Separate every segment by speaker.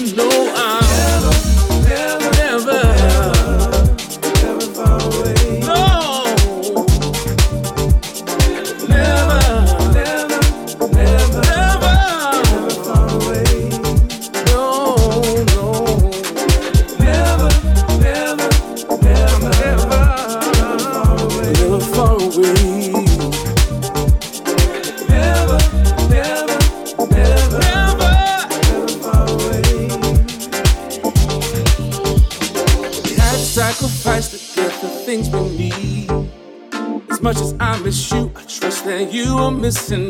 Speaker 1: No, know I listen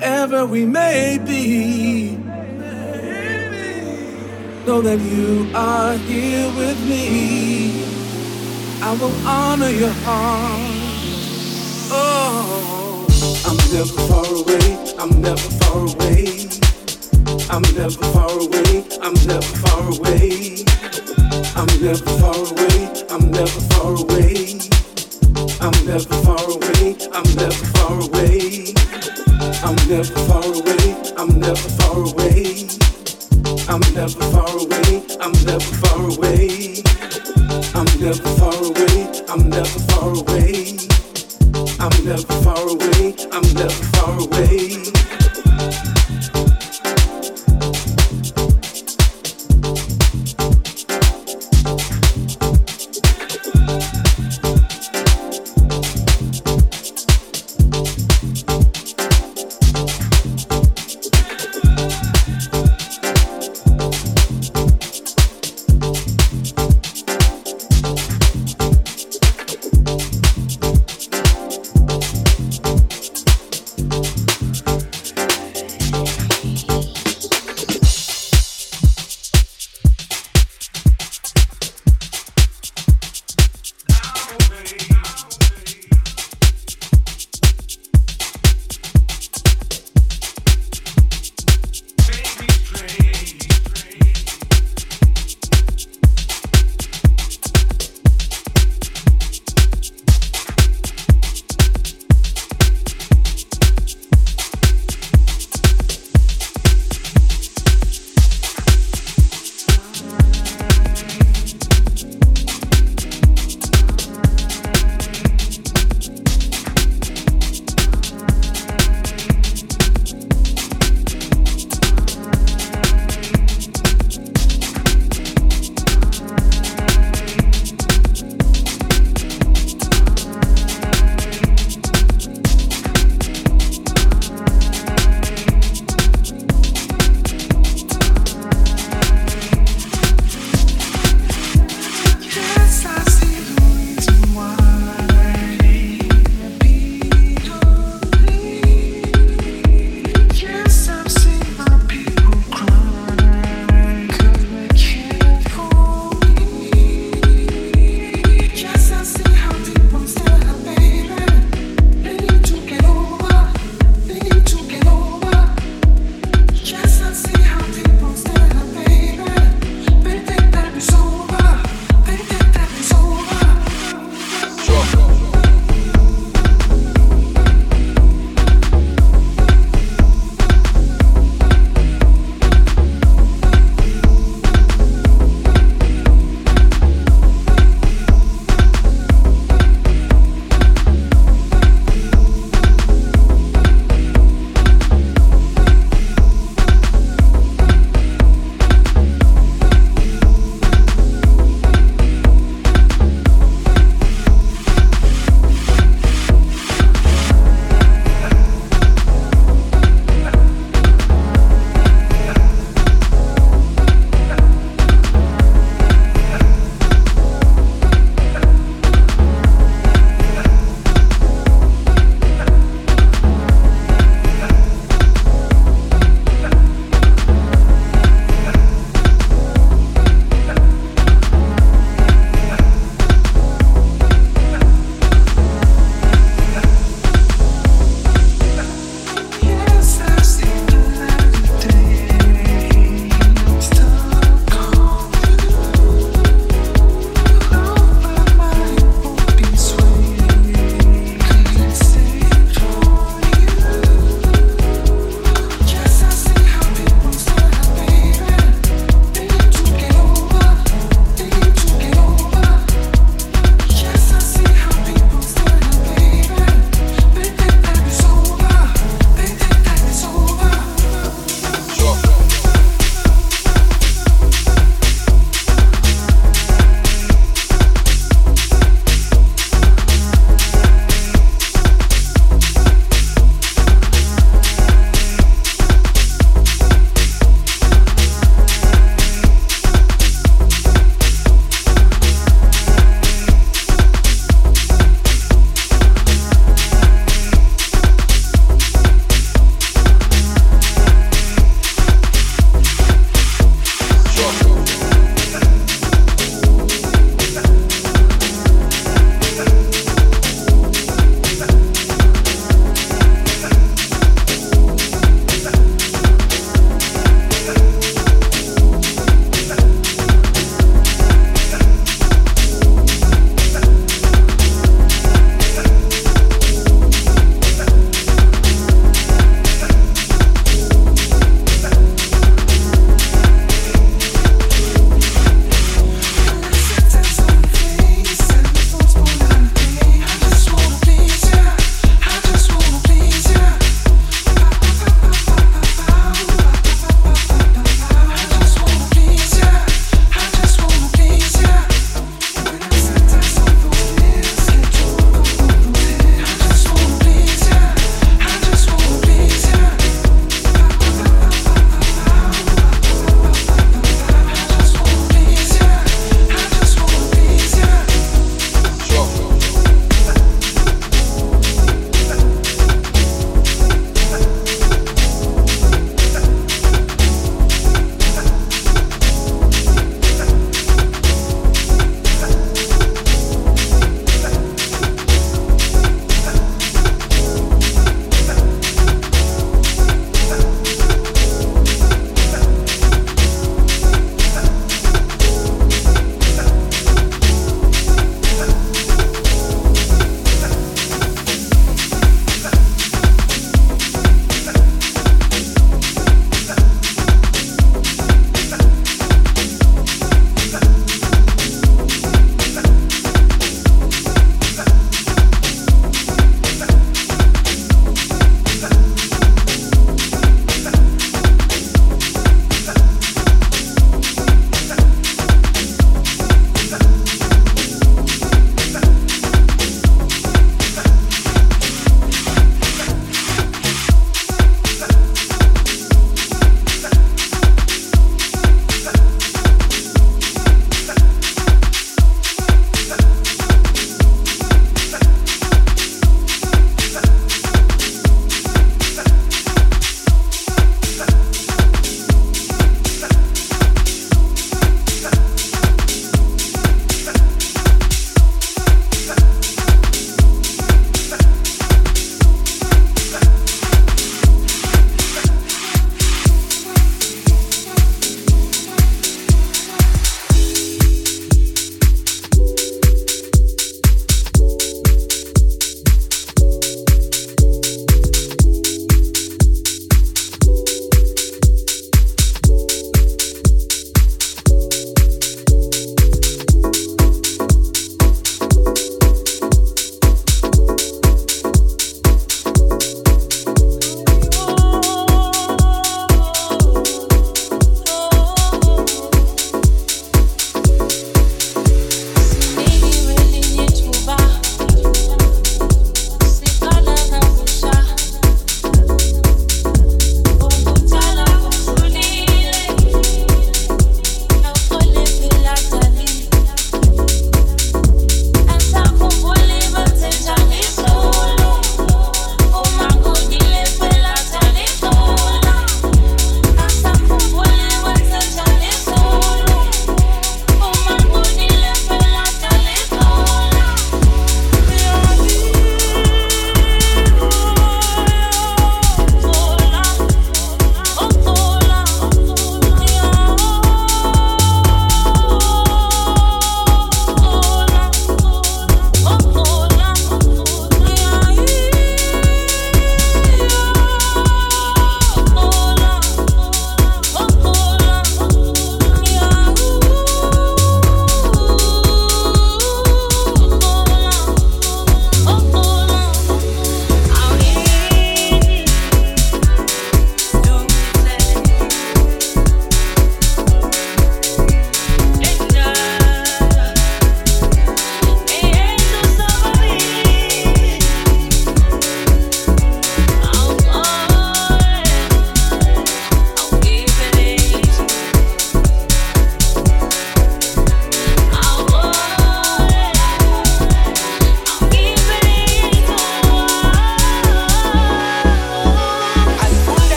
Speaker 1: wherever we may be. Know that you are here with me. I will honor your heart. Oh, I'm never far away. I'm never far away. I'm never far away. I'm never far away. I'm never far away. I'm never far away. I'm never far away. I'm never far away. I'm never far away, I'm never far away. I'm never far away, I'm never far away. I'm never far away, I'm never far away. I'm never far away, I'm never far away.